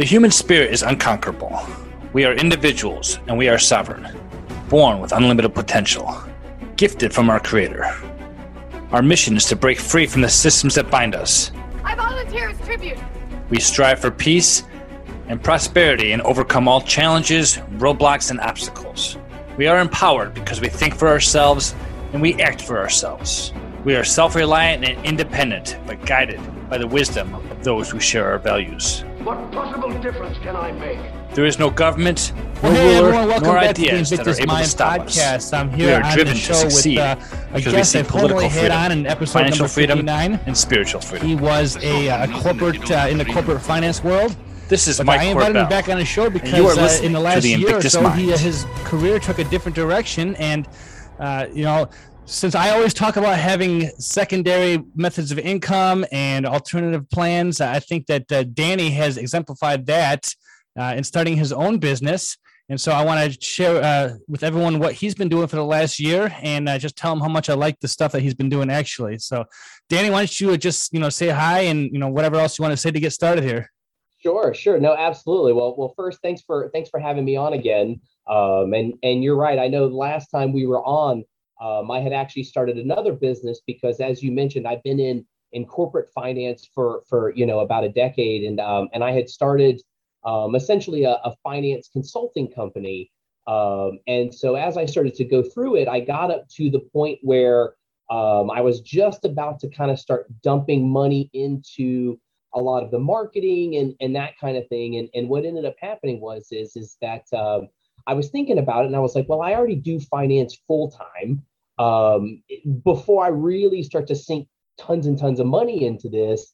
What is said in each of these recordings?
The human spirit is unconquerable. We are individuals and we are sovereign, born with unlimited potential, gifted from our Creator. Our mission is to break free from the systems that bind us. I volunteer as tribute. We strive for peace and prosperity and overcome all challenges, roadblocks, and obstacles. We are empowered because we think for ourselves and we act for ourselves. We are self reliant and independent, but guided by the wisdom of those who share our values. What possible difference can I make? There is no government, Well, no hey ruler, everyone, welcome nor back to the ideas that are Invictus able to Mind stop podcast. us. I'm We here are on driven the to show with succeed uh, a because we guest see I formerly political had freedom, on in episode financial number freedom, 59. and spiritual freedom. He was a, uh, corporate uh, in the corporate finance world. This is But Mike I invited Corbell. him back on the show because you are uh, in the last the year or so, he, uh, his career took a different direction. And, uh, you know, since I always talk about having secondary methods of income and alternative plans, I think that uh, Danny has exemplified that uh, in starting his own business. And so I want to share uh, with everyone what he's been doing for the last year and uh, just tell him how much I like the stuff that he's been doing actually. So, Danny, why don't you just, you know, say hi and, you know, whatever else you want to say to get started here. Sure, sure. No, absolutely. Well, well, first, thanks for thanks for having me on again. Um, and and you're right. I know last time we were on, um, I had actually started another business because, as you mentioned, I've been in in corporate finance for for you know about a decade, and um, and I had started um, essentially a, a finance consulting company. Um, and so as I started to go through it, I got up to the point where um, I was just about to kind of start dumping money into a lot of the marketing and and that kind of thing. And and what ended up happening was is is that um, I was thinking about it and I was like, well, I already do finance full time. Um, before I really start to sink tons and tons of money into this,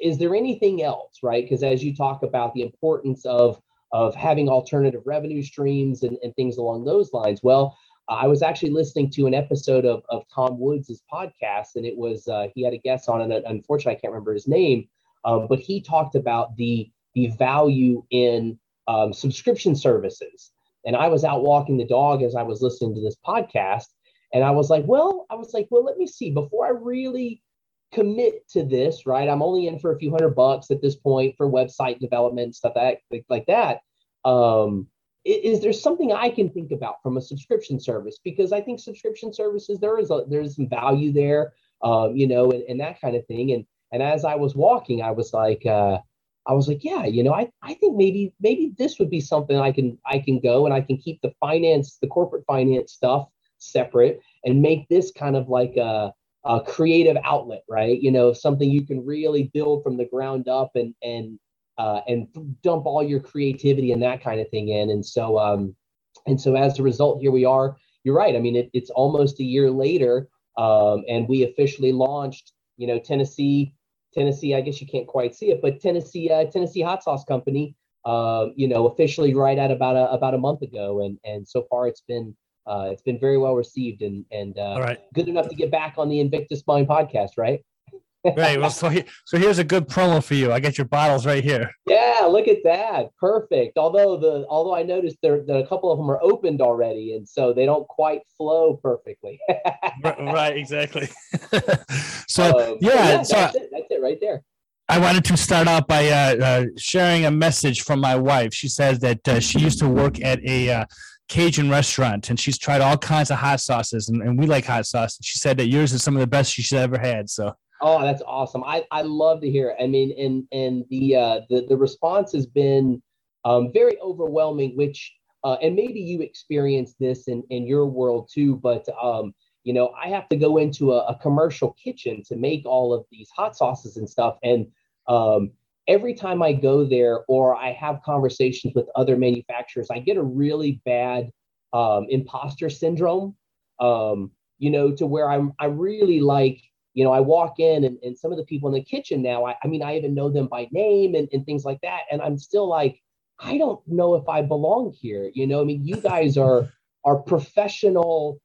is there anything else, right? Because as you talk about the importance of of having alternative revenue streams and, and things along those lines, well, I was actually listening to an episode of, of Tom Woods' podcast, and it was uh, he had a guest on, and unfortunately I can't remember his name, um, but he talked about the the value in um, subscription services. And I was out walking the dog as I was listening to this podcast, and I was like, well, I was like, well, let me see before I really commit to this, right? I'm only in for a few hundred bucks at this point for website development stuff that like that. Um, is, there something I can think about from a subscription service? Because I think subscription services there is a, there's some value there, um, you know, and, and that kind of thing. And and as I was walking, I was like, uh, I was like, yeah, you know, I, I think maybe maybe this would be something I can I can go and I can keep the finance, the corporate finance stuff separate and make this kind of like a, a creative outlet, right? You know, something you can really build from the ground up and and uh, and dump all your creativity and that kind of thing in. And so um, and so as a result, here we are. You're right. I mean, it, it's almost a year later, um, and we officially launched. You know, Tennessee Tennessee, I guess you can't quite see it, but Tennessee, uh, Tennessee Hot Sauce Company, uh, you know, officially right at about a about a month ago, and and so far it's been uh, it's been very well received and and uh, right. good enough to get back on the Invictus Mind podcast, right? Right. Well, so, he, so here's a good promo for you. I got your bottles right here. Yeah, look at that, perfect. Although the although I noticed there that a couple of them are opened already, and so they don't quite flow perfectly. right. Exactly. so Um, yeah. So that's it. That's it right there. I wanted to start out by uh, uh, sharing a message from my wife. She says that uh, she used to work at a uh, Cajun restaurant and she's tried all kinds of hot sauces, and, and we like hot sauce. And she said that yours is some of the best she's ever had. So Oh, that's awesome. I, I love to hear it. I mean, and and the uh, the the response has been um, very overwhelming. Which uh, and maybe you experienced this in in your world too. But um, you know, I have to go into a, a commercial kitchen to make all of these hot sauces and stuff. And um, every time I go there or I have conversations with other manufacturers, I get a really bad um, imposter syndrome. Um, you know, to where I'm I really like you know, I walk in and, and some of the people in the kitchen now, I, I mean, I even know them by name and, and things like that. And I'm still like, I don't know if I belong here. You know, I mean, you guys are are professional,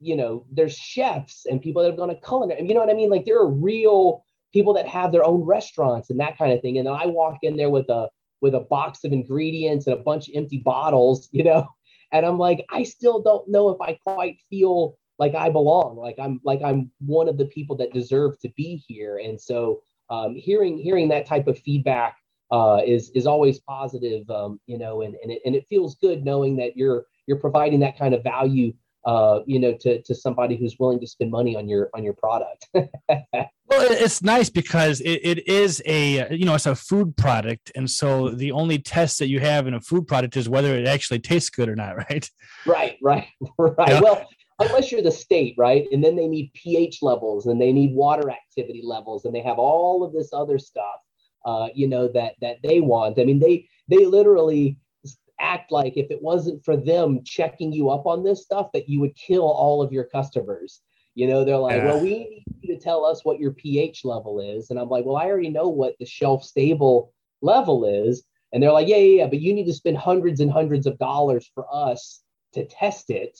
you know, there's chefs and people that have gone to culinary. You know what I mean? Like there are real people that have their own restaurants and that kind of thing. And then I walk in there with a with a box of ingredients and a bunch of empty bottles, you know, and I'm like, I still don't know if I quite feel like I belong, like I'm like I'm one of the people that deserve to be here. And so um, hearing hearing that type of feedback uh, is is always positive, um, you know, and and it, and it feels good knowing that you're you're providing that kind of value uh, you know, to to somebody who's willing to spend money on your on your product. well, it's nice because it, it is a you know it's a food product, and so the only test that you have in a food product is whether it actually tastes good or not, right? Right, right, right. Yeah. Well, unless you're the state, right, and then they need pH levels and they need water activity levels, and they have all of this other stuff, uh, you know, that that they want. I mean, they they literally act like if it wasn't for them checking you up on this stuff, that you would kill all of your customers. You know, they're like, yeah. well, we need you to tell us what your pH level is. And I'm like, well, I already know what the shelf stable level is. And they're like, yeah, yeah, yeah, but you need to spend hundreds and hundreds of dollars for us to test it,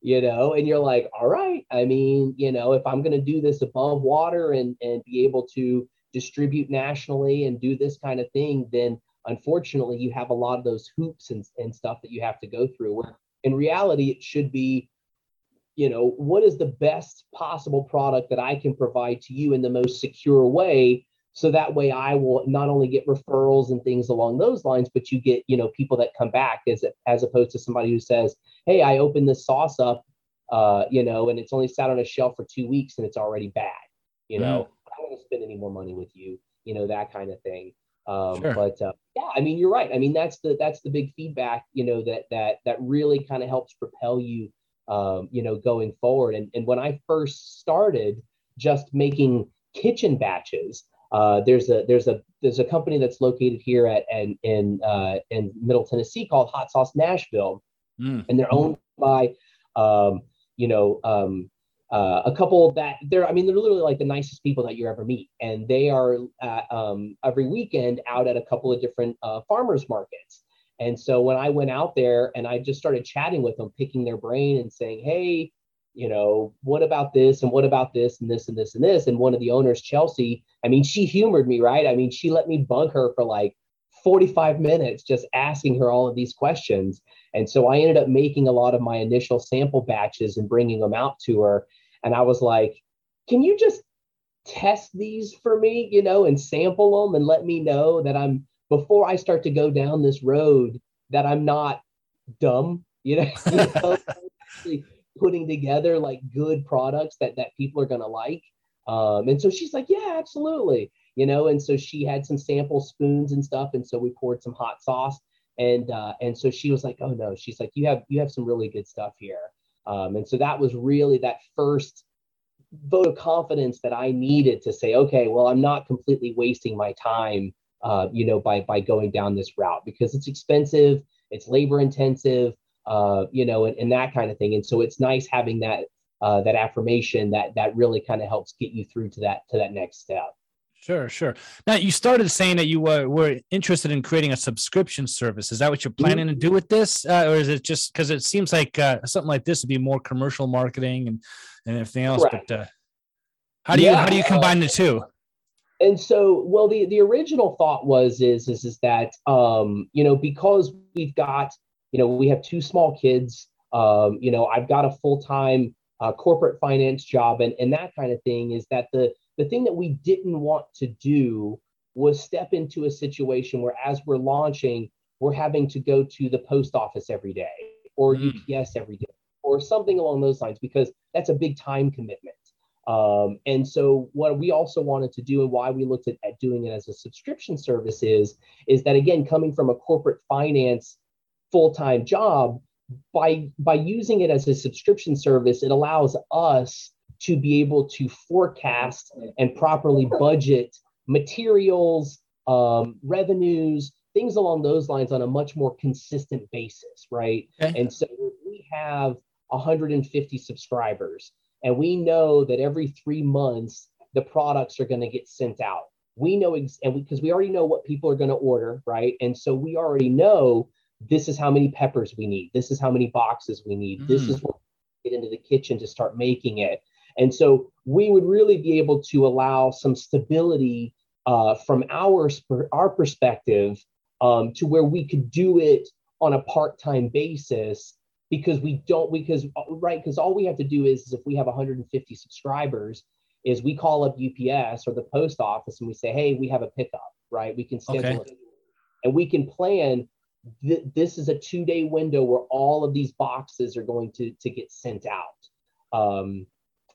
you know? And you're like, all right, I mean, you know, if I'm going to do this above water and, and be able to distribute nationally and do this kind of thing, then unfortunately you have a lot of those hoops and, and stuff that you have to go through where in reality it should be you know what is the best possible product that i can provide to you in the most secure way so that way i will not only get referrals and things along those lines but you get you know people that come back as as opposed to somebody who says hey i opened this sauce up uh, you know and it's only sat on a shelf for two weeks and it's already bad you know mm. i don't want to spend any more money with you you know that kind of thing um, sure. But uh, yeah, I mean, you're right. I mean, that's the that's the big feedback, you know, that that that really kind of helps propel you, um, you know, going forward. And and when I first started just making kitchen batches, uh, there's a there's a there's a company that's located here at and in uh, in Middle Tennessee called Hot Sauce Nashville, mm. and they're owned by, um, you know, um, uh, a couple that they're i mean they're literally like the nicest people that you ever meet. And they are um, every weekend out at a couple of different uh, farmers markets. And so when i went out there and i just started chatting with them picking their brain and saying hey you know what about this and what about this and this and this and this? And one of the owners chelsea i mean she humored me right? I mean she let me bug her for like 45 minutes just asking her all of these questions. And so I ended up making a lot of my initial sample batches and bringing them out to her. And I was like, can you just test these for me, you know, and sample them and let me know that I'm, before I start to go down this road, that I'm not dumb, you know, you know putting together like good products that, that people are going to like. Um, and so she's like, yeah, absolutely. You know, and so she had some sample spoons and stuff. And so we poured some hot sauce and uh, and so she was like, oh no, she's like, you have you have some really good stuff here. Um, and so that was really that first vote of confidence that I needed to say, okay, well, I'm not completely wasting my time, uh, you know, by by going down this route because it's expensive, it's labor intensive, uh, you know, and, and that kind of thing. And so it's nice having that uh, that affirmation that that really kind of helps get you through to that to that next step. Sure, sure. Now you started saying that you were, were interested in creating a subscription service. Is that what you're mm-hmm. planning to do with this, uh, or is it just because it seems like uh, something like this would be more commercial marketing and, and everything else? But uh, how do yeah. you how do you combine the two? And so, well, the the original thought was is is is that um, you know because we've got you know we have two small kids. Um, you know, I've got a full time uh, corporate finance job and and that kind of thing. Is that the the thing that we didn't want to do was step into a situation where, as we're launching, we're having to go to the post office every day or mm. UPS every day or something along those lines, because that's a big time commitment. Um, and so, what we also wanted to do, and why we looked at, at doing it as a subscription service, is is that again, coming from a corporate finance full time job, by by using it as a subscription service, it allows us to be able to forecast and properly budget materials, um, revenues, things along those lines on a much more consistent basis, right? Okay. And so we have 150 subscribers, and we know that every three months the products are going to get sent out. We know, ex- and because we, we already know what people are going to order, right? And so we already know this is how many peppers we need. This is how many boxes we need. Mm. This is what get into the kitchen to start making it. And so we would really be able to allow some stability uh, from our, our perspective um, to where we could do it on a part-time basis because we don't because uh, right because all we have to do is, is if we have 150 subscribers is we call up UPS or the post office and we say hey we have a pickup right we can schedule okay. it and we can plan th- this is a two day window where all of these boxes are going to, to get sent out. Um,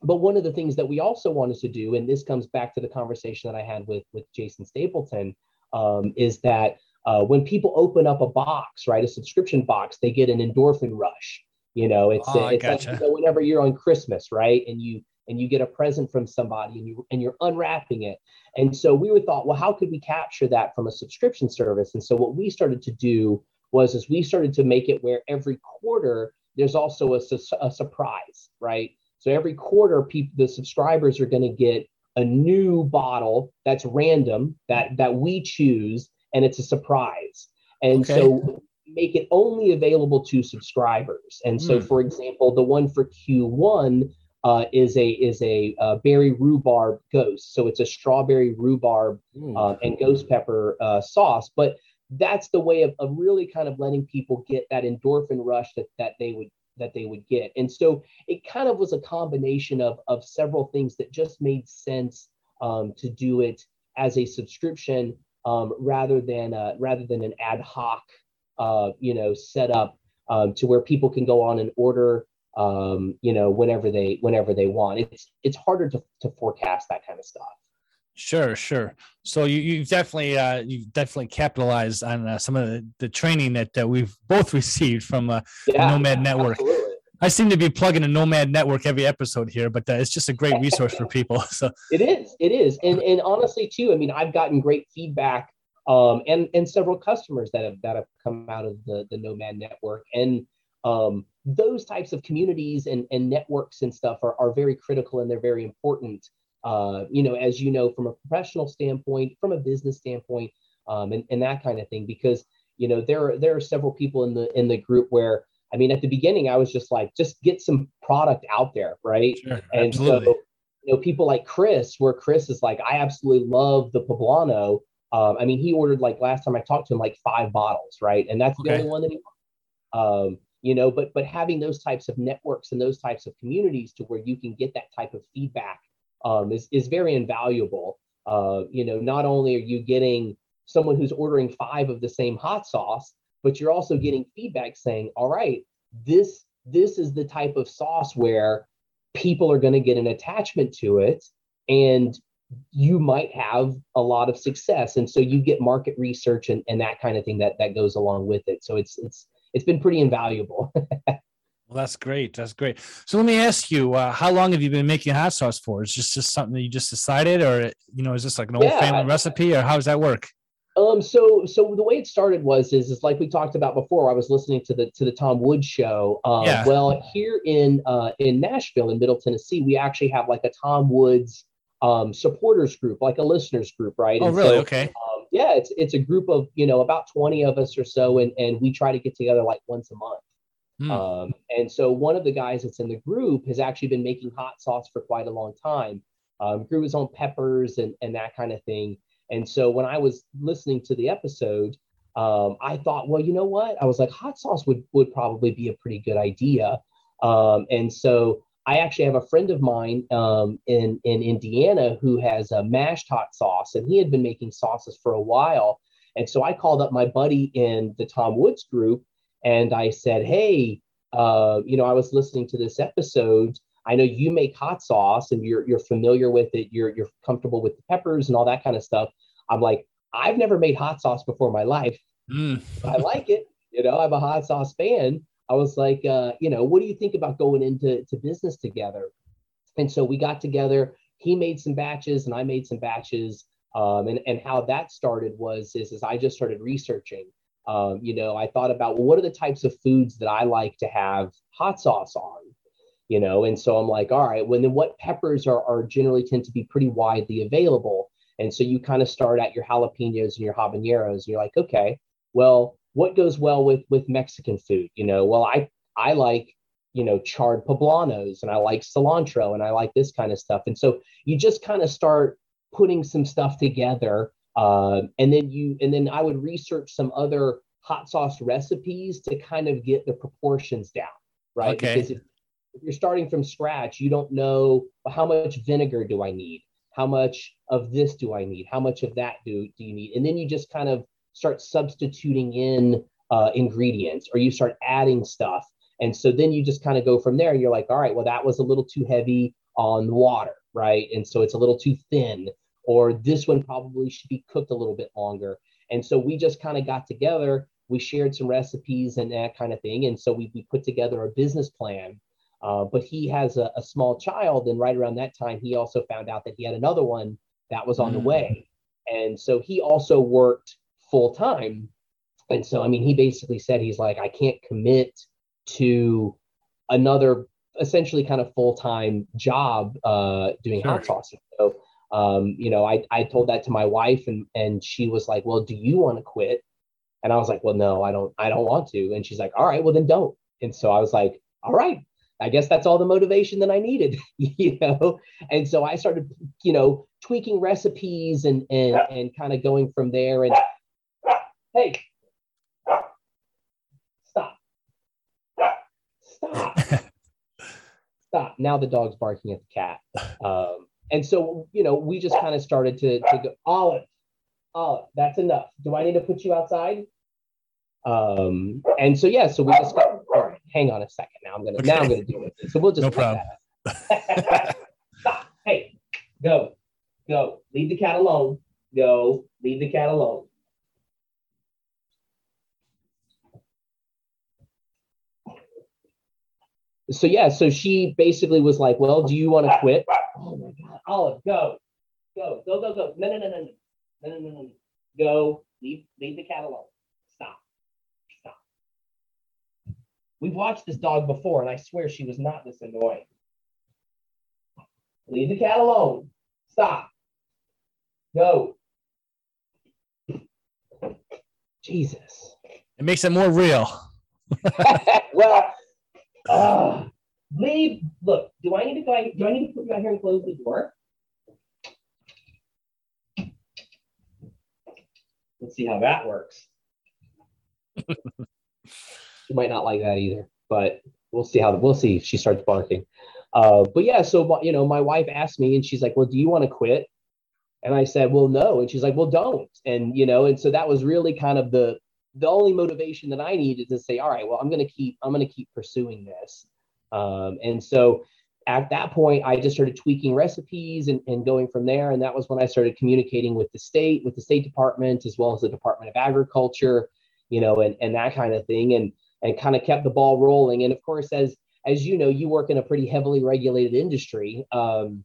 but one of the things that we also wanted to do, and this comes back to the conversation that I had with, with Jason Stapleton, um, is that uh, when people open up a box, right, a subscription box, they get an endorphin rush. You know, it's, oh, it's gotcha. like you know, whenever you're on Christmas, right, and you and you get a present from somebody and you and you're unwrapping it. And so we were thought, well, how could we capture that from a subscription service? And so what we started to do was is we started to make it where every quarter there's also a, a surprise, right? So every quarter, people the subscribers are going to get a new bottle that's random that that we choose, and it's a surprise. And okay. so make it only available to subscribers. And so, mm. for example, the one for Q1 uh, is a is a uh, berry rhubarb ghost. So it's a strawberry rhubarb uh, and ghost pepper uh, sauce. But that's the way of, of really kind of letting people get that endorphin rush that that they would that they would get. And so it kind of was a combination of of several things that just made sense um, to do it as a subscription um, rather than uh, rather than an ad hoc uh, you know setup um, to where people can go on and order um, you know, whenever they whenever they want. It's it's harder to, to forecast that kind of stuff. Sure, sure. So you you've definitely uh, you've definitely capitalized on uh, some of the, the training that uh, we've both received from uh, yeah, Nomad Network. Absolutely. I seem to be plugging a Nomad Network every episode here, but uh, it's just a great resource for people. So it is, it is, and and honestly too, I mean, I've gotten great feedback um, and and several customers that have that have come out of the the Nomad Network, and um, those types of communities and, and networks and stuff are, are very critical and they're very important. Uh, you know, as you know, from a professional standpoint, from a business standpoint, um, and, and that kind of thing, because you know there are there are several people in the in the group where I mean, at the beginning, I was just like, just get some product out there, right? Sure, and absolutely. so, you know, people like Chris, where Chris is like, I absolutely love the Poblano. Um, I mean, he ordered like last time I talked to him, like five bottles, right? And that's okay. the only one that he. Um, you know but but having those types of networks and those types of communities to where you can get that type of feedback um, is, is very invaluable. Uh, you know not only are you getting someone who's ordering five of the same hot sauce but you're also getting feedback saying all right this this is the type of sauce where people are going to get an attachment to it and you might have a lot of success. And so you get market research and, and that kind of thing that that goes along with it. So it's it's it's been pretty invaluable. well, that's great. That's great. So let me ask you, uh, how long have you been making hot sauce for? Is this just something that you just decided, or you know, is this like an old yeah. family recipe, or how does that work? Um, so so the way it started was is is like we talked about before. I was listening to the to the Tom Woods show. Um, yeah. Well, here in uh, in Nashville, in Middle Tennessee, we actually have like a Tom Woods um, supporters group, like a listeners group, right? Oh, and really? So, okay. Um, yeah, it's it's a group of you know about twenty of us or so, and and we try to get together like once a month. Mm. Um, and so one of the guys that's in the group has actually been making hot sauce for quite a long time. Um, grew his own peppers and and that kind of thing. And so when I was listening to the episode, um, I thought, well, you know what? I was like, hot sauce would would probably be a pretty good idea. Um, and so I actually have a friend of mine um, in in Indiana who has a mashed hot sauce, and he had been making sauces for a while. And so I called up my buddy in the Tom Woods group, and I said, "Hey, uh, you know, I was listening to this episode. I know you make hot sauce, and you're you're familiar with it. You're you're comfortable with the peppers and all that kind of stuff." I'm like, "I've never made hot sauce before in my life. Mm. I like it. You know, I'm a hot sauce fan." I was like, uh, you know, what do you think about going into to business together? And so we got together. He made some batches, and I made some batches. Um, and and how that started was is, is I just started researching. Um, you know, I thought about well, what are the types of foods that I like to have hot sauce on? You know, and so I'm like, all right, when then what peppers are, are generally tend to be pretty widely available. And so you kind of start at your jalapenos and your habaneros. And you're like, okay, well, what goes well with with Mexican food? You know, well, I I like you know charred poblanos and I like cilantro and I like this kind of stuff. And so you just kind of start putting some stuff together, uh, and then you and then I would research some other hot sauce recipes to kind of get the proportions down, right? Okay. Because if, if you're starting from scratch, you don't know well, how much vinegar do I need, how much of this do I need, how much of that do do you need, and then you just kind of start substituting in uh, ingredients or you start adding stuff. And so then you just kind of go from there and you're like, all right, well, that was a little too heavy on the water, right? And so it's a little too thin, or this one probably should be cooked a little bit longer. And so we just kind of got together, we shared some recipes and that kind of thing. And so we, we put together a business plan. Uh, but he has a, a, small child. And right around that time, he also found out that he had another one that was on mm. the way. And so he also worked full time. And so, I mean, he basically said, he's like, I can't commit to another essentially kind of full time job uh, doing sure. hot sauce. So, um, you know, I, I told that to my wife and, and she was like, well, do you want to quit? And I was like, well, no, I don't, I don't want to. And she's like, all right, well then don't. And so I was like, all right, I guess that's all the motivation that I needed, you know? And so I started, you know, tweaking recipes and, and, and kind of going from there and, hey, stop, stop, stop. Now the dog's barking at the cat. Um, and so, you know, we just kind of started to, to go, Olive, Olive, that's enough. Do I need to put you outside? Um, and so, yeah, so we just got, all right, hang on a second. Now I'm going to, okay. now I'm going to do it. So we'll just, no problem. stop. Hey, go, go, leave the cat alone. Go, leave the cat alone. so yeah, so she basically was like, "Well, do you want to quit?" Olive, go, go, go, go, go! No, no, no, no, no, no, no, no, go. Leave, leave the cat alone. Stop, stop. We've watched this dog before, and I swear she was not this annoying. Leave the cat alone. Stop. Go. Jesus. It makes it more real. well, uh, leave. Look, do I need to go? Do I need to put you out here and close the door? Let's see how that works. she might not like that either, but we'll see how we'll see if she starts barking. Uh, but yeah, so you know, my wife asked me, and she's like, "Well, do you want to quit?" And I said, "Well, no." And she's like, "Well, don't." And you know, and so that was really kind of the the only motivation that I needed to say, all right, well, I'm going to keep, I'm going to keep pursuing this. Um, and so at that point, I just started tweaking recipes and, and going from there. And that was when I started communicating with the state, with the State Department, as well as the Department of Agriculture, you know, and, and that kind of thing, and and kind of kept the ball rolling. And of course, as as you know, you work in a pretty heavily regulated industry. Um,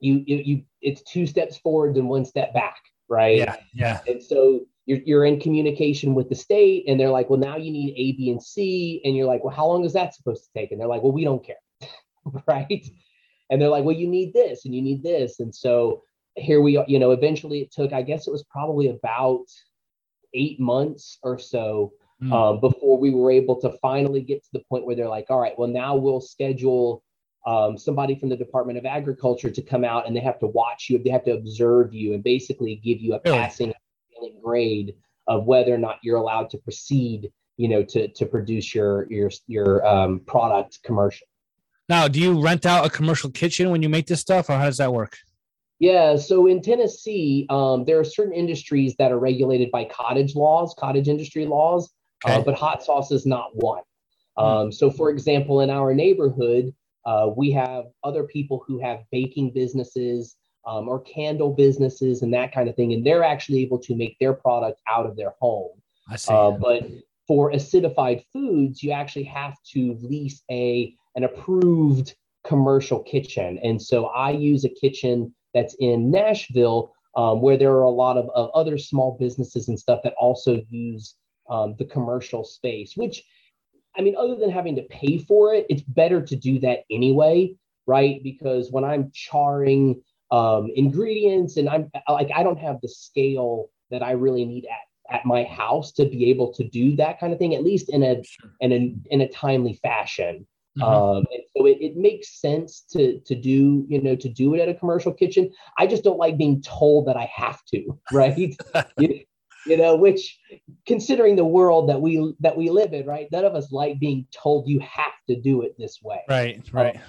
you, you, you it's two steps forward and one step back, right? Yeah, yeah. And so you're, you're in communication with the state and they're like, well, now you need A, B, and C. And you're like, well, how long is that supposed to take? And they're like, well, we don't care. right. And they're like, well, you need this and you need this. And so here we are, you know, eventually it took, I guess it was probably about eight months or so mm. um, before we were able to finally get to the point where they're like, all right, well, now we'll schedule um, somebody from the Department of Agriculture to come out and they have to watch you, they have to observe you and basically give you a passing grade of whether or not you're allowed to proceed, you know, to to produce your your your um, product commercial. Now, do you rent out a commercial kitchen when you make this stuff, or how does that work? Yeah, so in Tennessee, um, there are certain industries that are regulated by cottage laws, cottage industry laws, uh, okay. uh, but hot sauce is not one. Hmm. Um, so, for example, in our neighborhood, uh, we have other people who have baking businesses, um, or candle businesses and that kind of thing. And they're actually able to make their product out of their home. I see. Uh, but for acidified foods, you actually have to lease a an approved commercial kitchen. And so I use a kitchen that's in Nashville, um, where there are a lot of, of, other small businesses and stuff that also use um, the commercial space, which I mean, other than having to pay for it, it's better to do that anyway, right? Because when I'm charring um, ingredients, and I'm like I don't have the scale that I really need at at my house to be able to do that kind of thing, at least in a in a in a timely fashion. Mm-hmm. Um, and so it, it makes sense to to do you know to do it at a commercial kitchen. I just don't like being told that I have to, right? you, you know, which considering the world that we that we live in, right? None of us like being told you have to do it this way. Right, right. Um,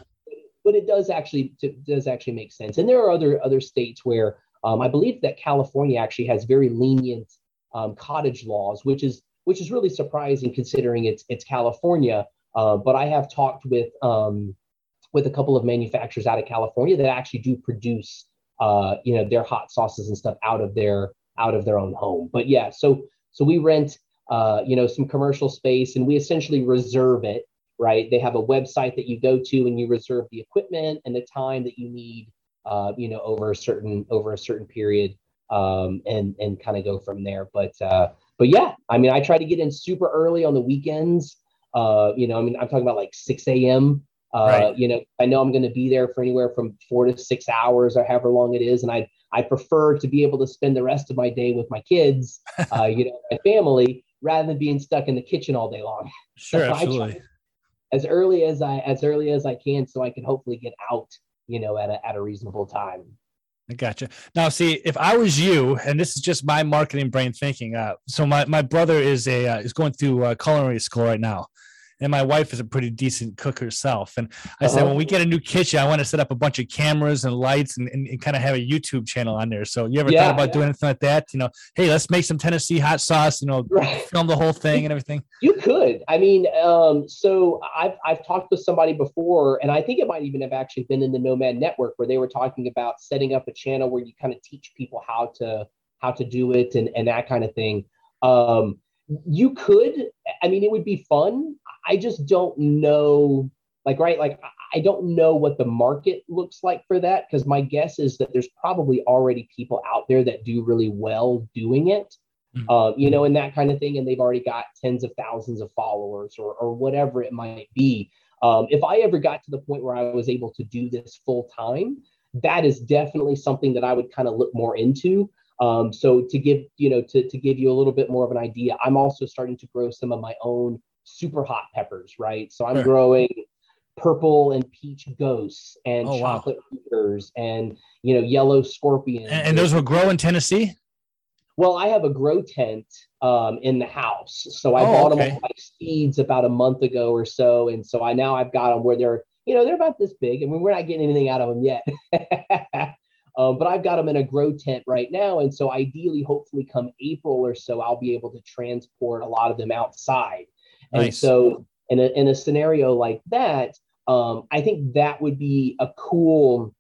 but it does actually does actually make sense. And there are other other states where um, I believe that California actually has very lenient um, cottage laws, which is which is really surprising considering it's it's California. Uh, but I have talked with um, with a couple of manufacturers out of California that actually do produce uh, you know their hot sauces and stuff out of their out of their own home. But yeah, so so we rent uh, you know some commercial space and we essentially reserve it. Right, they have a website that you go to and you reserve the equipment and the time that you need. Uh, you know, over a certain over a certain period, um, and and kind of go from there. But uh, but yeah, I mean, I try to get in super early on the weekends. Uh, you know, I mean, I'm talking about like 6 a.m. Uh, right. You know, I know I'm going to be there for anywhere from four to six hours or however long it is, and I I prefer to be able to spend the rest of my day with my kids, uh, you know, my family, rather than being stuck in the kitchen all day long. Sure, so absolutely. As early as I as early as I can, so I can hopefully get out, you know, at a at a reasonable time. I gotcha. Now, see, if I was you, and this is just my marketing brain thinking. Uh, so my, my brother is a uh, is going through uh, culinary school right now, and my wife is a pretty decent cook herself. And I uh-huh. said, when we get a new kitchen, I want to set up a bunch of cameras and lights and, and, and kind of have a YouTube channel on there. So you ever yeah, thought about yeah. doing anything like that? You know, hey, let's make some Tennessee hot sauce. You know, right. film the whole thing and everything. You could. I mean, um, so I've I've talked with somebody before, and I think it might even have actually been in the Nomad Network where they were talking about setting up a channel where you kind of teach people how to how to do it and and that kind of thing. Um, you could i mean it would be fun i just don't know like right like i don't know what the market looks like for that because my guess is that there's probably already people out there that do really well doing it mm-hmm. uh, you know and that kind of thing and they've already got tens of thousands of followers or, or whatever it might be. Um, if i ever got to the point where i was able to do this full time that is definitely something that i would kind of look more into. Um, so to give you know to, to give you a little bit more of an idea, I'm also starting to grow some of my own super hot peppers, right? So I'm sure. growing purple and peach ghosts and oh, chocolate wow. and you know yellow scorpions. And, and those will grow in Tennessee. Well, I have a grow tent um, in the house, so I oh, bought okay. them on seeds about a month ago or so, and so I now I've got them where they're you know they're about this big. I mean, we're not getting anything out of them yet. Um, but I've got them in a grow tent right now. And so ideally, hopefully come April or so, I'll be able to transport a lot of them outside. Nice. And so in a, in a scenario like that, um, I think that would be a cool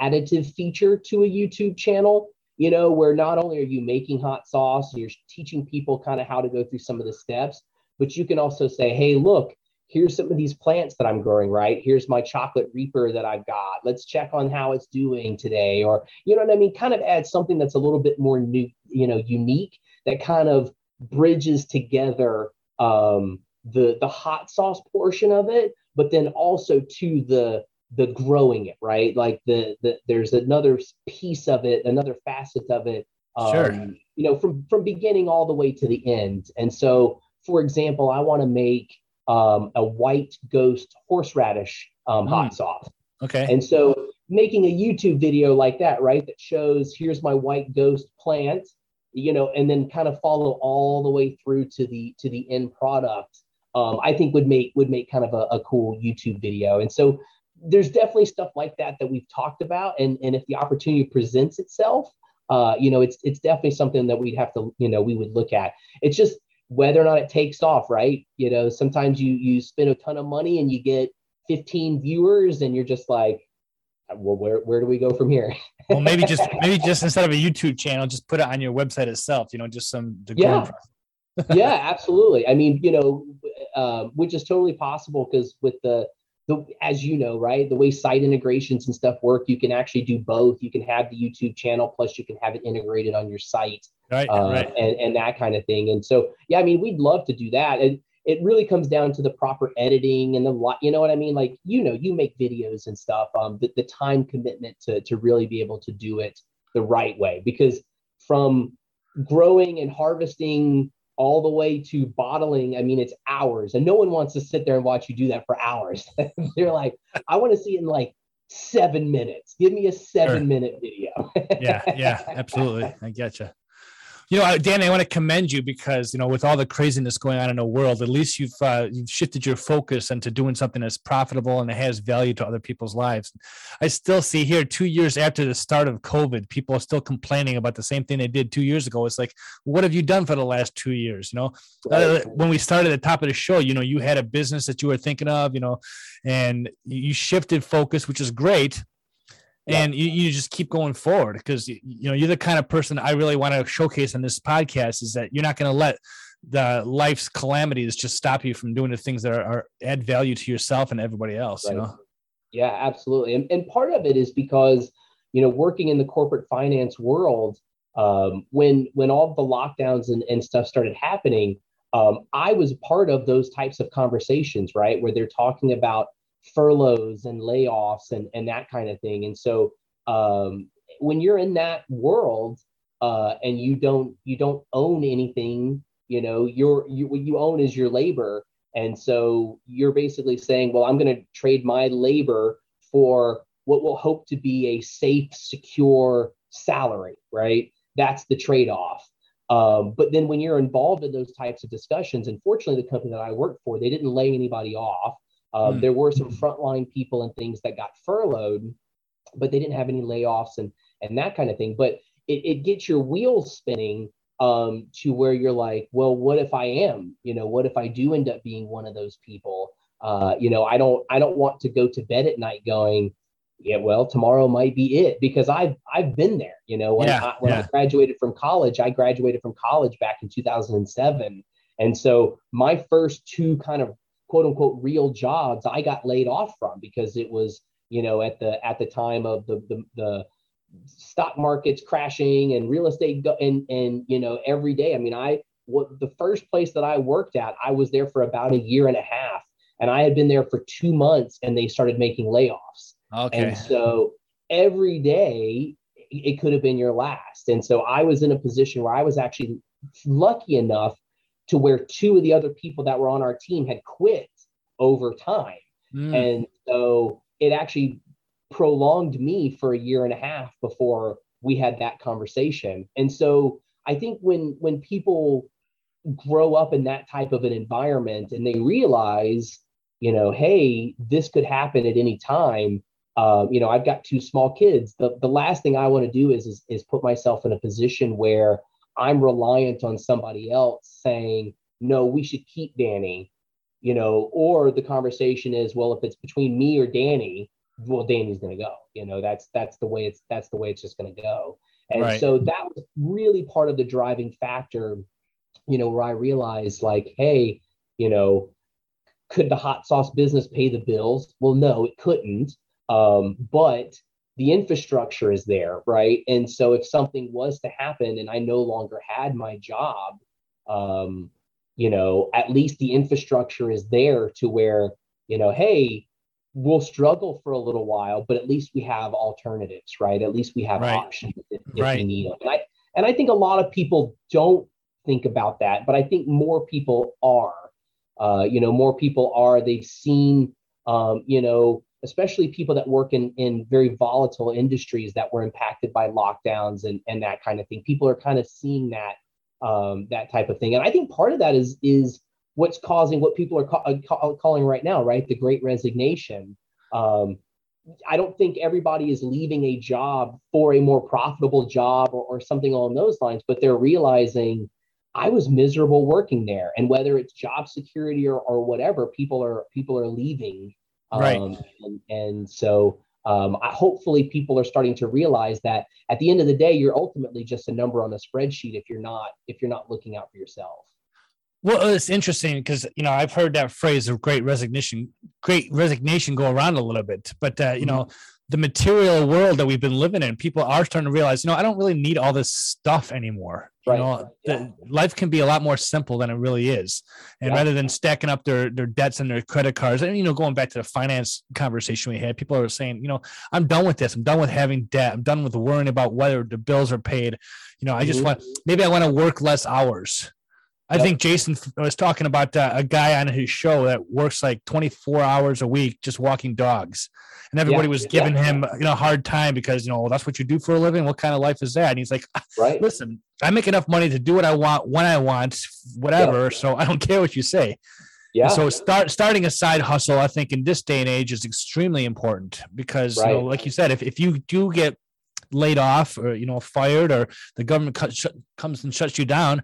additive feature to a YouTube channel, you know, where not only are you making hot sauce, you're teaching people kind of how to go through some of the steps, but you can also say, hey, look, here's some of these plants that I'm growing, right? Here's my chocolate reaper that I've got. Let's check on how it's doing today. Or, you know what I mean? Kind of add something that's a little bit more new, you know, unique that kind of bridges together um, the the hot sauce portion of it, but then also to the the growing it, right? Like the the there's another piece of it, another facet of it. Um, sure. You know, from from beginning all the way to the end. And so, for example, I want to make um, a white ghost horseradish um, mm. hot sauce. Okay. And so making a YouTube video like that, right, that shows here's my white ghost plant, you know, and then kind of follow all the way through to the to the end product, um, I think would make would make kind of a, a cool YouTube video. And so there's definitely stuff like that that we've talked about, and and if the opportunity presents itself, uh, you know, it's it's definitely something that we'd have to, you know, we would look at. It's just whether or not it takes off, right? You know, sometimes you you spend a ton of money and you get 15 viewers and you're just like, well, where where do we go from here? well, maybe just maybe just instead of a YouTube channel, just put it on your website itself. You know, just some yeah. yeah, absolutely. I mean, you know, uh, which is totally possible because with the the as you know, right, the way site integrations and stuff work, you can actually do both. You can have the YouTube channel plus you can have it integrated on your site right, uh, right. And, and that kind of thing. And so, yeah, I mean, we'd love to do that. And it really comes down to the proper editing and the, lot you know what I mean? Like, you know, you make videos and stuff, um, the, the time commitment to, to really be able to do it the right way, because from growing and harvesting all the way to bottling, I mean, it's hours and no one wants to sit there and watch you do that for hours. They're like, I want to see it in like seven minutes. Give me a seven sure. minute video. yeah. Yeah, absolutely. I get you you know, Dan, I want to commend you because you know, with all the craziness going on in the world, at least you've uh, you've shifted your focus into doing something that's profitable and that has value to other people's lives. I still see here, two years after the start of COVID, people are still complaining about the same thing they did two years ago. It's like, what have you done for the last two years? You know, uh, when we started at the top of the show, you know, you had a business that you were thinking of, you know, and you shifted focus, which is great and you, you just keep going forward because you know you're the kind of person I really want to showcase on this podcast is that you're not going to let the life's calamities just stop you from doing the things that are, are add value to yourself and everybody else. Right. You know. Yeah, absolutely, and and part of it is because you know working in the corporate finance world, um, when when all the lockdowns and, and stuff started happening, um, I was part of those types of conversations, right, where they're talking about furloughs and layoffs and, and that kind of thing. And so um, when you're in that world uh, and you don't you don't own anything, you know, your you what you own is your labor. And so you're basically saying, well, I'm going to trade my labor for what will hope to be a safe, secure salary, right? That's the trade-off. Um, but then when you're involved in those types of discussions, unfortunately, the company that I worked for, they didn't lay anybody off. Um, mm. There were some frontline people and things that got furloughed, but they didn't have any layoffs and and that kind of thing. But it, it gets your wheels spinning um, to where you're like, well, what if I am? You know, what if I do end up being one of those people? Uh, you know, I don't I don't want to go to bed at night going, yeah, well, tomorrow might be it because I've I've been there. You know, when, yeah, I, when yeah. I graduated from college, I graduated from college back in 2007, and so my first two kind of quote unquote real jobs I got laid off from because it was you know at the at the time of the the, the stock markets crashing and real estate go, and and you know every day. I mean I what the first place that I worked at I was there for about a year and a half and I had been there for 2 months and they started making layoffs. Okay. And so every day it could have been your last. And so I was in a position where I was actually lucky enough to where two of the other people that were on our team had quit over time. Mm. And so it actually prolonged me for a year and a half before we had that conversation. And so I think when when people grow up in that type of an environment and they realize, you know, hey, this could happen at any time. Uh, you know, I've got two small kids. The, the last thing I want to do is, is is put myself in a position where I'm reliant on somebody else saying, no, we should keep Danny, you know, or the conversation is, well, if it's between me or Danny, well, Danny's gonna go. You know, that's that's the way it's that's the way it's just gonna go. And right. so that was really part of the driving factor, you know, where I realized like, hey, you know, could the hot sauce business pay the bills? Well, no, it couldn't. Um, but the infrastructure is there, right? And so if something was to happen and I no longer had my job, um, you know, at least the infrastructure is there to where, you know, hey, we'll struggle for a little while, but at least we have alternatives, right? At least we have right. options if, if right. we need them. And I and I think a lot of people don't think about that, but I think more people are. Uh, you know, more people are. They've seen, um, you know, especially people that work in, in very volatile industries that were impacted by lockdowns and, and that kind of thing. People are kind of seeing that um, that type of thing, and I think part of that is is what's causing what people are ca- uh, ca- calling right now, right, the Great Resignation. Um, I don't think everybody is leaving a job for a more profitable job or, or something along those lines, but they're realizing I was miserable working there, and whether it's job security or, or whatever, people are people are leaving right. Um, and, and so um, I, hopefully people are starting to realize that at the end of the day, you're ultimately just a number on a spreadsheet if you're not if you're not looking out for yourself. Well, it's interesting because you know I've heard that phrase of great resignation, great resignation go around a little bit, but uh, you mm-hmm. know the material world that we've been living in, people are starting to realize, you know, I don't really need all this stuff anymore. Right. You know, yeah. life can be a lot more simple than it really is. And yeah. rather than stacking up their their debts and their credit cards, and you know, going back to the finance conversation we had, people are saying, you know, I'm done with this. I'm done with having debt. I'm done with worrying about whether the bills are paid. You know, I just mm-hmm. want maybe I want to work less hours I think Jason was talking about uh, a guy on his show that works like 24 hours a week just walking dogs, and everybody yeah, was giving yeah. him you know a hard time because you know well, that's what you do for a living. What kind of life is that? And he's like, right. Listen, I make enough money to do what I want when I want, whatever. So I don't care what you say. Yeah. so start starting a side hustle, I think, in this day and age is extremely important because, right. you know, like you said, if if you do get laid off or you know fired or the government cut, sh- comes and shuts you down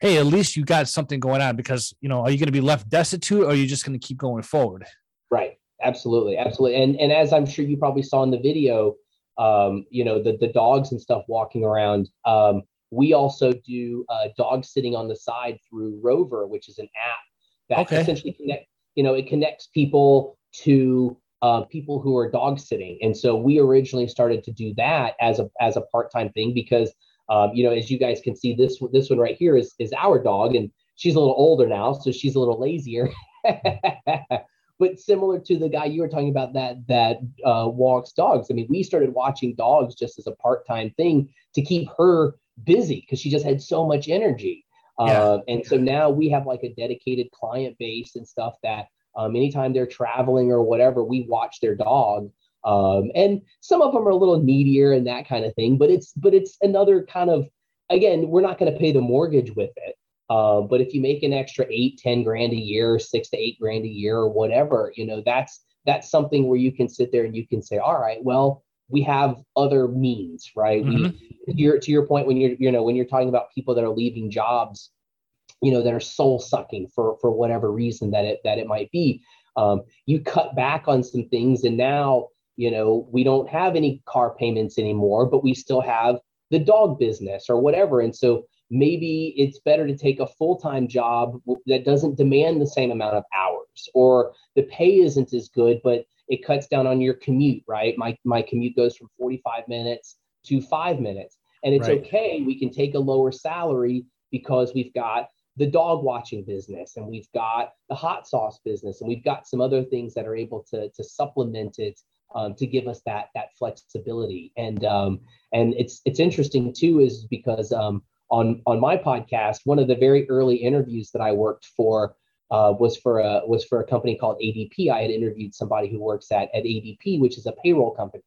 hey, at least you got something going on because, you know, are you going to be left destitute or are you just going to keep going forward? Right. Absolutely. Absolutely. And, and as I'm sure you probably saw in the video, um, you know, the, the dogs and stuff walking around, um, we also do uh, dog sitting on the side through Rover, which is an app that okay. essentially connect, you know, it connects people to uh, people who are dog sitting. And so we originally started to do that as a as a part time thing because um, you know, as you guys can see, this this one right here is is our dog, and she's a little older now, so she's a little lazier. but similar to the guy you were talking about that that uh, walks dogs. I mean, we started watching dogs just as a part time thing to keep her busy because she just had so much energy. Yeah. Uh, and so now we have like a dedicated client base and stuff that um, anytime they're traveling or whatever, we watch their dog um, and some of them are a little needier and that kind of thing but it's but it's another kind of again we're not going to pay the mortgage with it uh, but if you make an extra eight ten grand a year six to eight grand a year or whatever you know that's that's something where you can sit there and you can say all right well we have other means right mm-hmm. we, you're, to your point when you're you know when you're talking about people that are leaving jobs you know that are soul sucking for for whatever reason that it that it might be um, you cut back on some things and now you know we don't have any car payments anymore but we still have the dog business or whatever. And so maybe it's better to take a full-time job that doesn't demand the same amount of hours or the pay isn't as good but it cuts down on your commute right? My my commute goes from 45 minutes to 5 minutes. And it's right. okay we can take a lower salary because we've got the dog watching business and we've got the hot sauce business and we've got some other things that are able to to supplement it um, to give us that that flexibility. And um, and it's it's interesting too, is because um, on on my podcast, one of the very early interviews that I worked for uh, was for a was for a company called ADP. I had interviewed somebody who works at at ADP, which is a payroll company.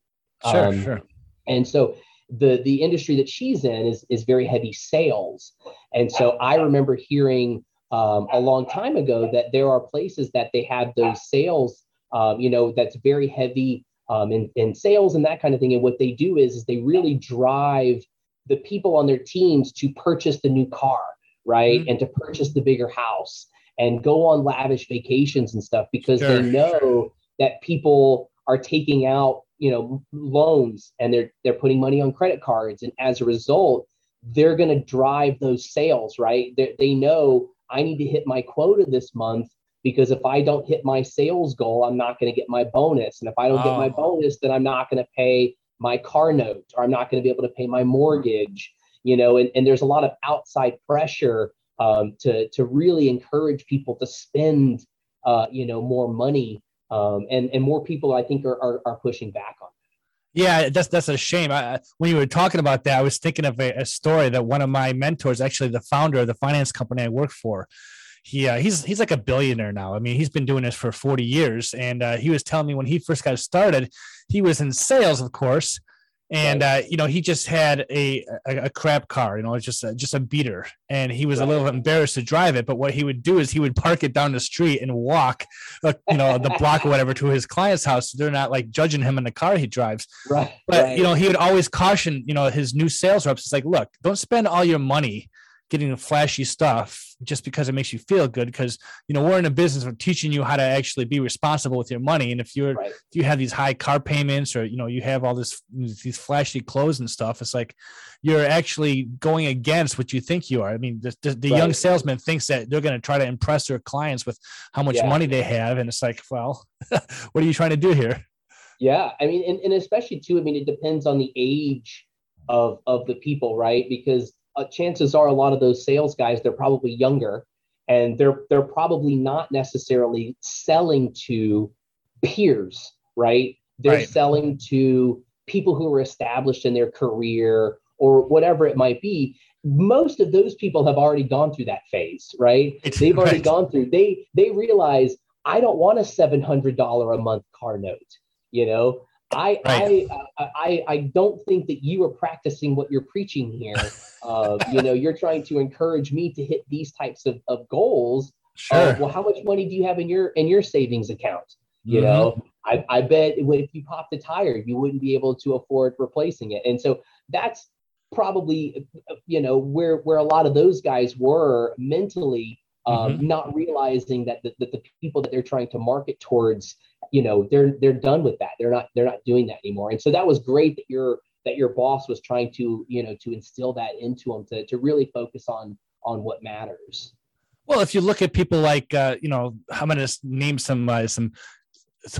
Sure, um, sure. And so the the industry that she's in is is very heavy sales, and so I remember hearing um, a long time ago that there are places that they have those sales, um, you know, that's very heavy um, in, in sales and that kind of thing. And what they do is, is they really drive the people on their teams to purchase the new car, right? Mm-hmm. And to purchase the bigger house and go on lavish vacations and stuff because sure, they know sure. that people are taking out, you know, loans and they're they're putting money on credit cards. And as a result, they're going to drive those sales, right? They, they know I need to hit my quota this month because if I don't hit my sales goal, I'm not going to get my bonus. And if I don't oh. get my oh. bonus, then I'm not going to pay my car note or I'm not going to be able to pay my mortgage, you know, and, and there's a lot of outside pressure um, to, to really encourage people to spend, uh, you know, more money. Um, and, and more people I think are, are, are pushing back on it. yeah, that's that's a shame. I, when you were talking about that, I was thinking of a, a, story that one of my mentors, actually the founder of the finance company I work for, he uh, he's he's like a billionaire now. I mean, he's been doing this for 40 years, and uh, he was telling me when he first got started, he was in sales, of course, and uh, you know he just had a, a, a crap car, you know, just a, just a beater, and he was right. a little embarrassed to drive it. But what he would do is he would park it down the street and walk, uh, you know, the block or whatever to his client's house. So they're not like judging him in the car he drives. Right. But right. you know, he would always caution, you know, his new sales reps. It's like, look, don't spend all your money getting flashy stuff just because it makes you feel good because you know we're in a business of teaching you how to actually be responsible with your money and if you're right. if you have these high car payments or you know you have all this these flashy clothes and stuff it's like you're actually going against what you think you are i mean the, the, the right. young salesman thinks that they're going to try to impress their clients with how much yeah. money they have and it's like well what are you trying to do here yeah i mean and, and especially too i mean it depends on the age of of the people right because uh, chances are a lot of those sales guys they're probably younger and they're they're probably not necessarily selling to peers right they're right. selling to people who are established in their career or whatever it might be most of those people have already gone through that phase, right? They've already right. gone through. They they realize I don't want a seven hundred dollar a month car note. You know, I, right. I, I I don't think that you are practicing what you're preaching here. Uh, you know, you're trying to encourage me to hit these types of, of goals. Sure. well, how much money do you have in your in your savings account? You mm-hmm. know, I, I bet if you popped a tire, you wouldn't be able to afford replacing it. And so that's probably you know where where a lot of those guys were mentally um, mm-hmm. not realizing that the, that the people that they're trying to market towards you know they're they're done with that. They're not they're not doing that anymore. And so that was great that your that your boss was trying to you know to instill that into them to, to really focus on on what matters. Well if you look at people like uh, you know i'm going to name some uh, some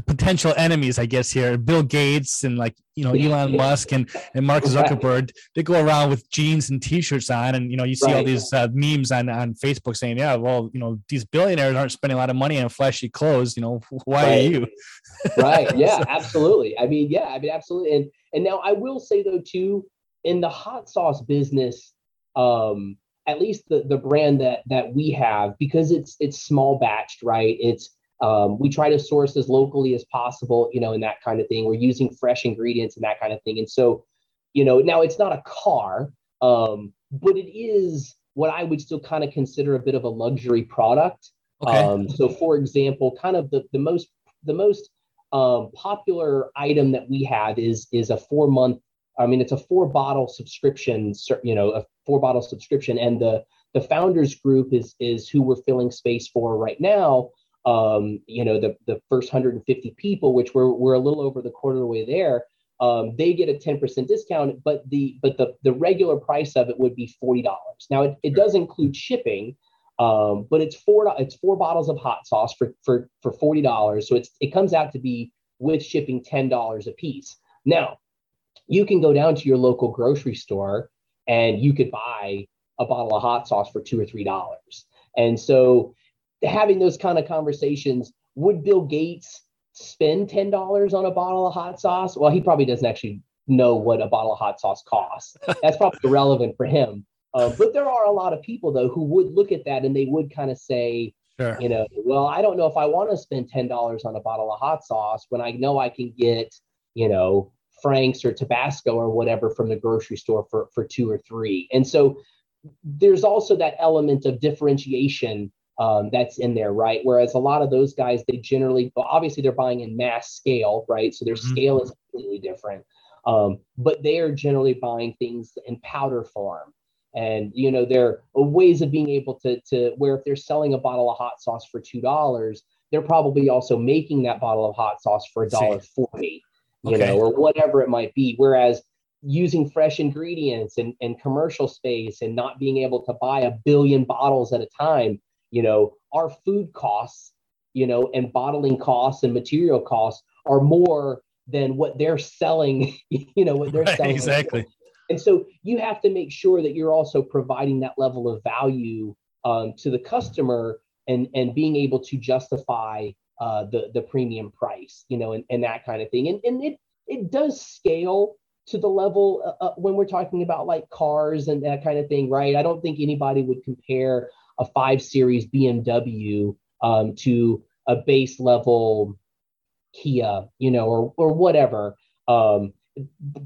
potential enemies, I guess here, Bill Gates and like you know Elon Musk and and Mark Zuckerberg. They go around with jeans and t-shirts on, and you know you see right. all these uh, memes on on Facebook saying, yeah, well, you know these billionaires aren't spending a lot of money on flashy clothes. You know why right. are you? right. Yeah. Absolutely. I mean, yeah. I mean, absolutely. And and now I will say though too, in the hot sauce business, um, at least the the brand that that we have because it's it's small batched, right? It's um, we try to source as locally as possible, you know, and that kind of thing. We're using fresh ingredients and that kind of thing. And so, you know, now it's not a car, um, but it is what I would still kind of consider a bit of a luxury product. Okay. Um, so, for example, kind of the the most the most um, popular item that we have is is a four month. I mean, it's a four bottle subscription. You know, a four bottle subscription, and the the founders group is is who we're filling space for right now um, you know, the, the first 150 people, which we're, we're a little over the quarter of the way there, um, they get a 10% discount, but the but the, the regular price of it would be $40. Now it, it does include shipping, um, but it's four it's four bottles of hot sauce for for for $40. So it's it comes out to be with shipping $10 a piece. Now, you can go down to your local grocery store and you could buy a bottle of hot sauce for two or three dollars. And so having those kind of conversations. Would Bill Gates spend ten dollars on a bottle of hot sauce? Well, he probably doesn't actually know what a bottle of hot sauce costs. That's probably irrelevant for him. Uh, but there are a lot of people though who would look at that and they would kind of say, sure. you know, well, I don't know if I want to spend ten dollars on a bottle of hot sauce when I know I can get, you know, Frank's or Tabasco or whatever from the grocery store for for two or three. And so there's also that element of differentiation um, that's in there, right? Whereas a lot of those guys, they generally, obviously, they're buying in mass scale, right? So their mm-hmm. scale is completely different. Um, but they are generally buying things in powder form. And you know, there are ways of being able to to where if they're selling a bottle of hot sauce for two dollars, they're probably also making that bottle of hot sauce for a dollar forty, you okay. know, or whatever it might be. Whereas using fresh ingredients and, and commercial space and not being able to buy a billion bottles at a time, you know our food costs you know and bottling costs and material costs are more than what they're selling you know what they're right, selling. exactly. And so you have to make sure that you're also providing that level of value um, to the customer and and being able to justify uh, the the premium price you know and, and that kind of thing. And, and it it does scale to the level uh, uh when we're talking about like cars and that kind of thing right? I don't think anybody would compare a five series BMW um, to a base level Kia, you know, or or whatever. Um,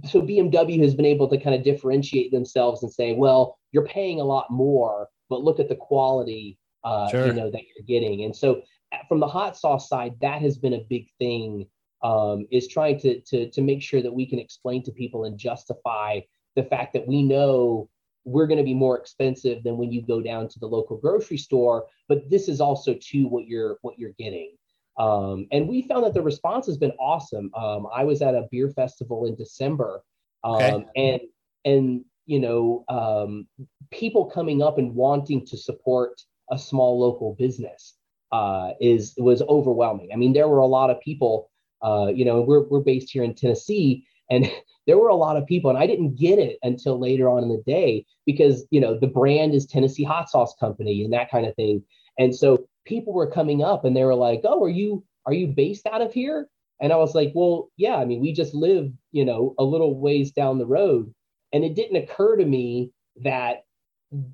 so BMW has been able to kind of differentiate themselves and say, well, you're paying a lot more, but look at the quality, uh, sure. you know, that you're getting. And so, from the hot sauce side, that has been a big thing. Um, is trying to to to make sure that we can explain to people and justify the fact that we know we're going to be more expensive than when you go down to the local grocery store but this is also too what you're what you're getting. Um, and we found that the response has been awesome. Um, i was at a beer festival in december um, okay. and and you know um, people coming up and wanting to support a small local business uh, is was overwhelming. I mean there were a lot of people uh, you know we're, we're based here in tennessee and there were a lot of people, and I didn't get it until later on in the day because you know the brand is Tennessee Hot Sauce Company and that kind of thing. And so people were coming up and they were like, "Oh, are you are you based out of here?" And I was like, "Well, yeah. I mean, we just live, you know, a little ways down the road." And it didn't occur to me that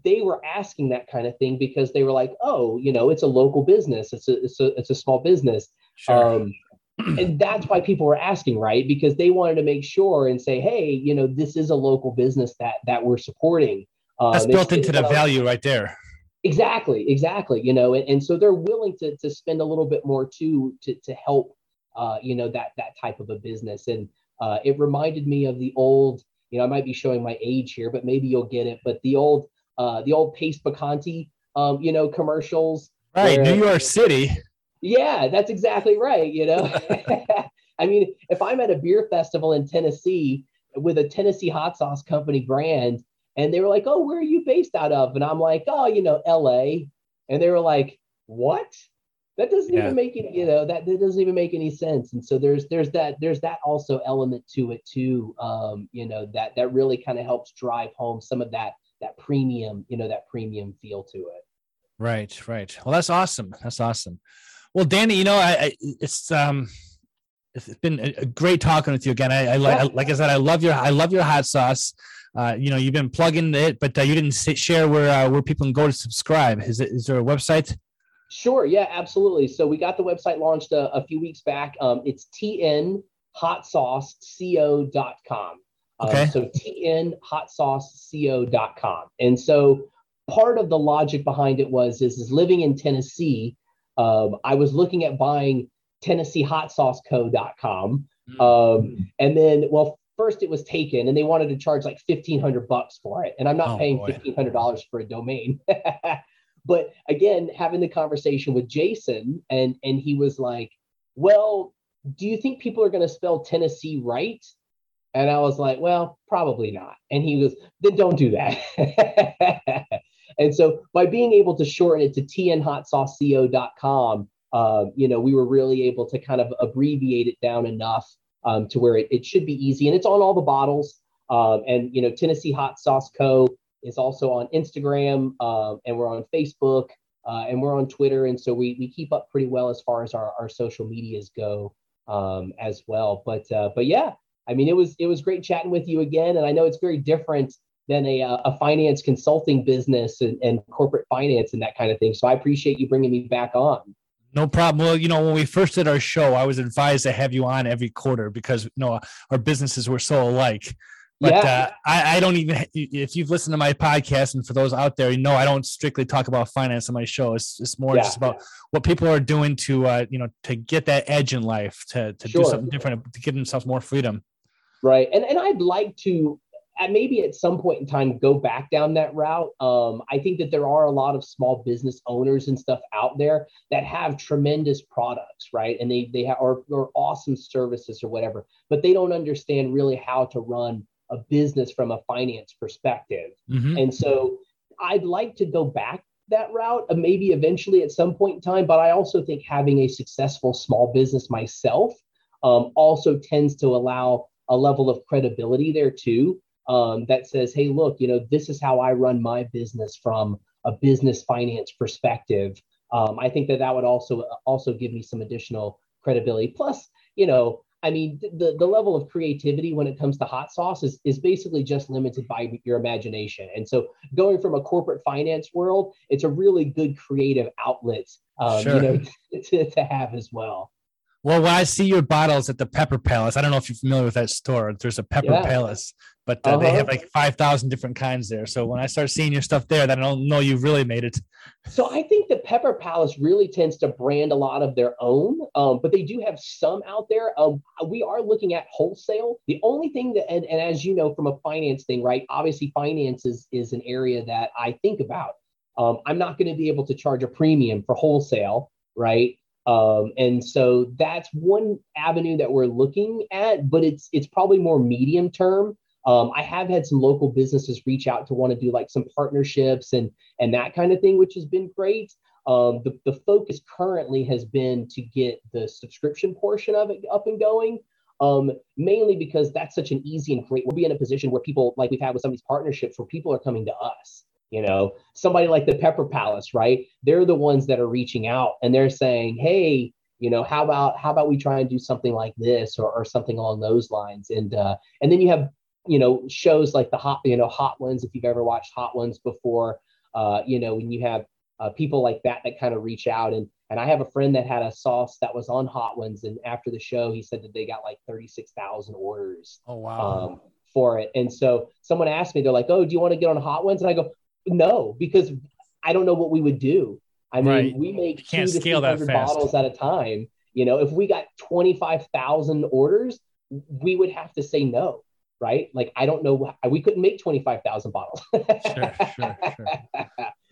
they were asking that kind of thing because they were like, oh, you know, it's a local business, it's a it's a it's a small business. Sure. Um, and that's why people were asking, right? Because they wanted to make sure and say, hey, you know, this is a local business that that we're supporting. Um, that's built into the value right there. Exactly, exactly. You know, and, and so they're willing to to spend a little bit more too to to help, uh, you know, that that type of a business. And uh, it reminded me of the old, you know, I might be showing my age here, but maybe you'll get it. But the old, uh, the old Pace Picante, um, you know, commercials. Right, where, New York City. Yeah, that's exactly right. You know, I mean, if I'm at a beer festival in Tennessee with a Tennessee hot sauce company brand, and they were like, "Oh, where are you based out of?" And I'm like, "Oh, you know, L.A." And they were like, "What?" That doesn't yeah. even make it, you know, that, that doesn't even make any sense. And so there's there's that there's that also element to it too. Um, you know, that that really kind of helps drive home some of that that premium, you know, that premium feel to it. Right, right. Well, that's awesome. That's awesome. Well, Danny, you know, I, I it's um, it's been a, great talking with you again. I, I like, like I said, I love your, I love your hot sauce. Uh, you know, you've been plugging it, but uh, you didn't share where uh, where people can go to subscribe. Is it is there a website? Sure. Yeah, absolutely. So we got the website launched a, a few weeks back. Um, it's tnhotsauceco.com. Um, okay. So tnhotsauceco.com. And so part of the logic behind it was is, is living in Tennessee um, I was looking at buying TennesseeHotSauceCo.com. Mm-hmm. Um, and then, well, first it was taken and they wanted to charge like 1500 bucks for it. And I'm not oh, paying $1,500 for a domain. but again, having the conversation with Jason and, and he was like, well, do you think people are going to spell Tennessee right? And I was like, well, probably not. And he was, then don't do that. And so by being able to shorten it to tnhotsauceco.com, uh, you know, we were really able to kind of abbreviate it down enough um, to where it, it should be easy. And it's on all the bottles. Um, and, you know, Tennessee Hot Sauce Co. is also on Instagram um, and we're on Facebook uh, and we're on Twitter. And so we, we keep up pretty well as far as our, our social medias go um, as well. But, uh, but yeah, I mean, it was, it was great chatting with you again. And I know it's very different than a, uh, a finance consulting business and, and corporate finance and that kind of thing. So I appreciate you bringing me back on. No problem. Well, you know, when we first did our show, I was advised to have you on every quarter because you know our businesses were so alike. But yeah. uh, I, I, don't even. If you've listened to my podcast, and for those out there, you know I don't strictly talk about finance on my show. It's it's more yeah. just about what people are doing to uh, you know to get that edge in life, to to sure. do something different, to give themselves more freedom. Right, and and I'd like to maybe at some point in time go back down that route. Um, I think that there are a lot of small business owners and stuff out there that have tremendous products, right? And they they have or, or awesome services or whatever, but they don't understand really how to run a business from a finance perspective. Mm-hmm. And so I'd like to go back that route, uh, maybe eventually at some point in time. But I also think having a successful small business myself um, also tends to allow a level of credibility there too um, that says, hey, look, you know, this is how I run my business from a business finance perspective. Um, I think that that would also also give me some additional credibility. Plus, you know, I mean, the, the level of creativity when it comes to hot sauce is, is basically just limited by your imagination. And so going from a corporate finance world, it's a really good creative outlet, um, sure. you know, to, to have as well. Well, when I see your bottles at the Pepper Palace, I don't know if you're familiar with that store. There's a Pepper yeah. Palace, but uh, uh-huh. they have like 5,000 different kinds there. So when I start seeing your stuff there, then I don't know you've really made it. So I think the Pepper Palace really tends to brand a lot of their own, um, but they do have some out there. Um, we are looking at wholesale. The only thing that, and, and as you know from a finance thing, right? Obviously, finance is, is an area that I think about. Um, I'm not going to be able to charge a premium for wholesale, right? Um, and so that's one avenue that we're looking at, but it's it's probably more medium term. Um, I have had some local businesses reach out to want to do like some partnerships and and that kind of thing, which has been great. Um, the, the focus currently has been to get the subscription portion of it up and going, um, mainly because that's such an easy and great. We'll be in a position where people, like we've had with some of these partnerships, where people are coming to us you know somebody like the pepper palace right they're the ones that are reaching out and they're saying hey you know how about how about we try and do something like this or, or something along those lines and uh, and then you have you know, shows like the hot, you know, hot ones. If you've ever watched hot ones before, uh, you know, when you have uh, people like that that kind of reach out and and I have a friend that had a sauce that was on Hot Ones, and after the show, he said that they got like thirty six thousand orders. Oh wow! Um, for it, and so someone asked me, they're like, "Oh, do you want to get on Hot Ones?" And I go, "No," because I don't know what we would do. I mean, right. we make you can't two scale to that fast. bottles at a time. You know, if we got twenty five thousand orders, we would have to say no right? Like I don't know, we couldn't make twenty five thousand bottles. sure, sure, sure.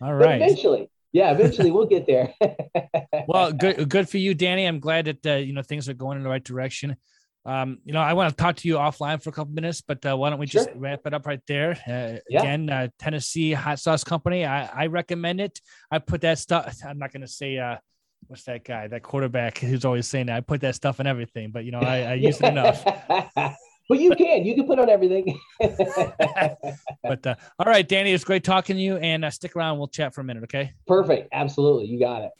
All right. But eventually, yeah, eventually we'll get there. well, good, good for you, Danny. I'm glad that uh, you know things are going in the right direction. Um, you know, I want to talk to you offline for a couple minutes, but uh, why don't we just sure. wrap it up right there? Uh, yeah. Again, uh, Tennessee Hot Sauce Company. I, I recommend it. I put that stuff. I'm not going to say uh, what's that guy, that quarterback who's always saying that I put that stuff in everything, but you know, I, I use it enough. But you can, you can put on everything. but uh, all right, Danny, it's great talking to you, and uh, stick around. We'll chat for a minute, okay? Perfect. Absolutely, you got it.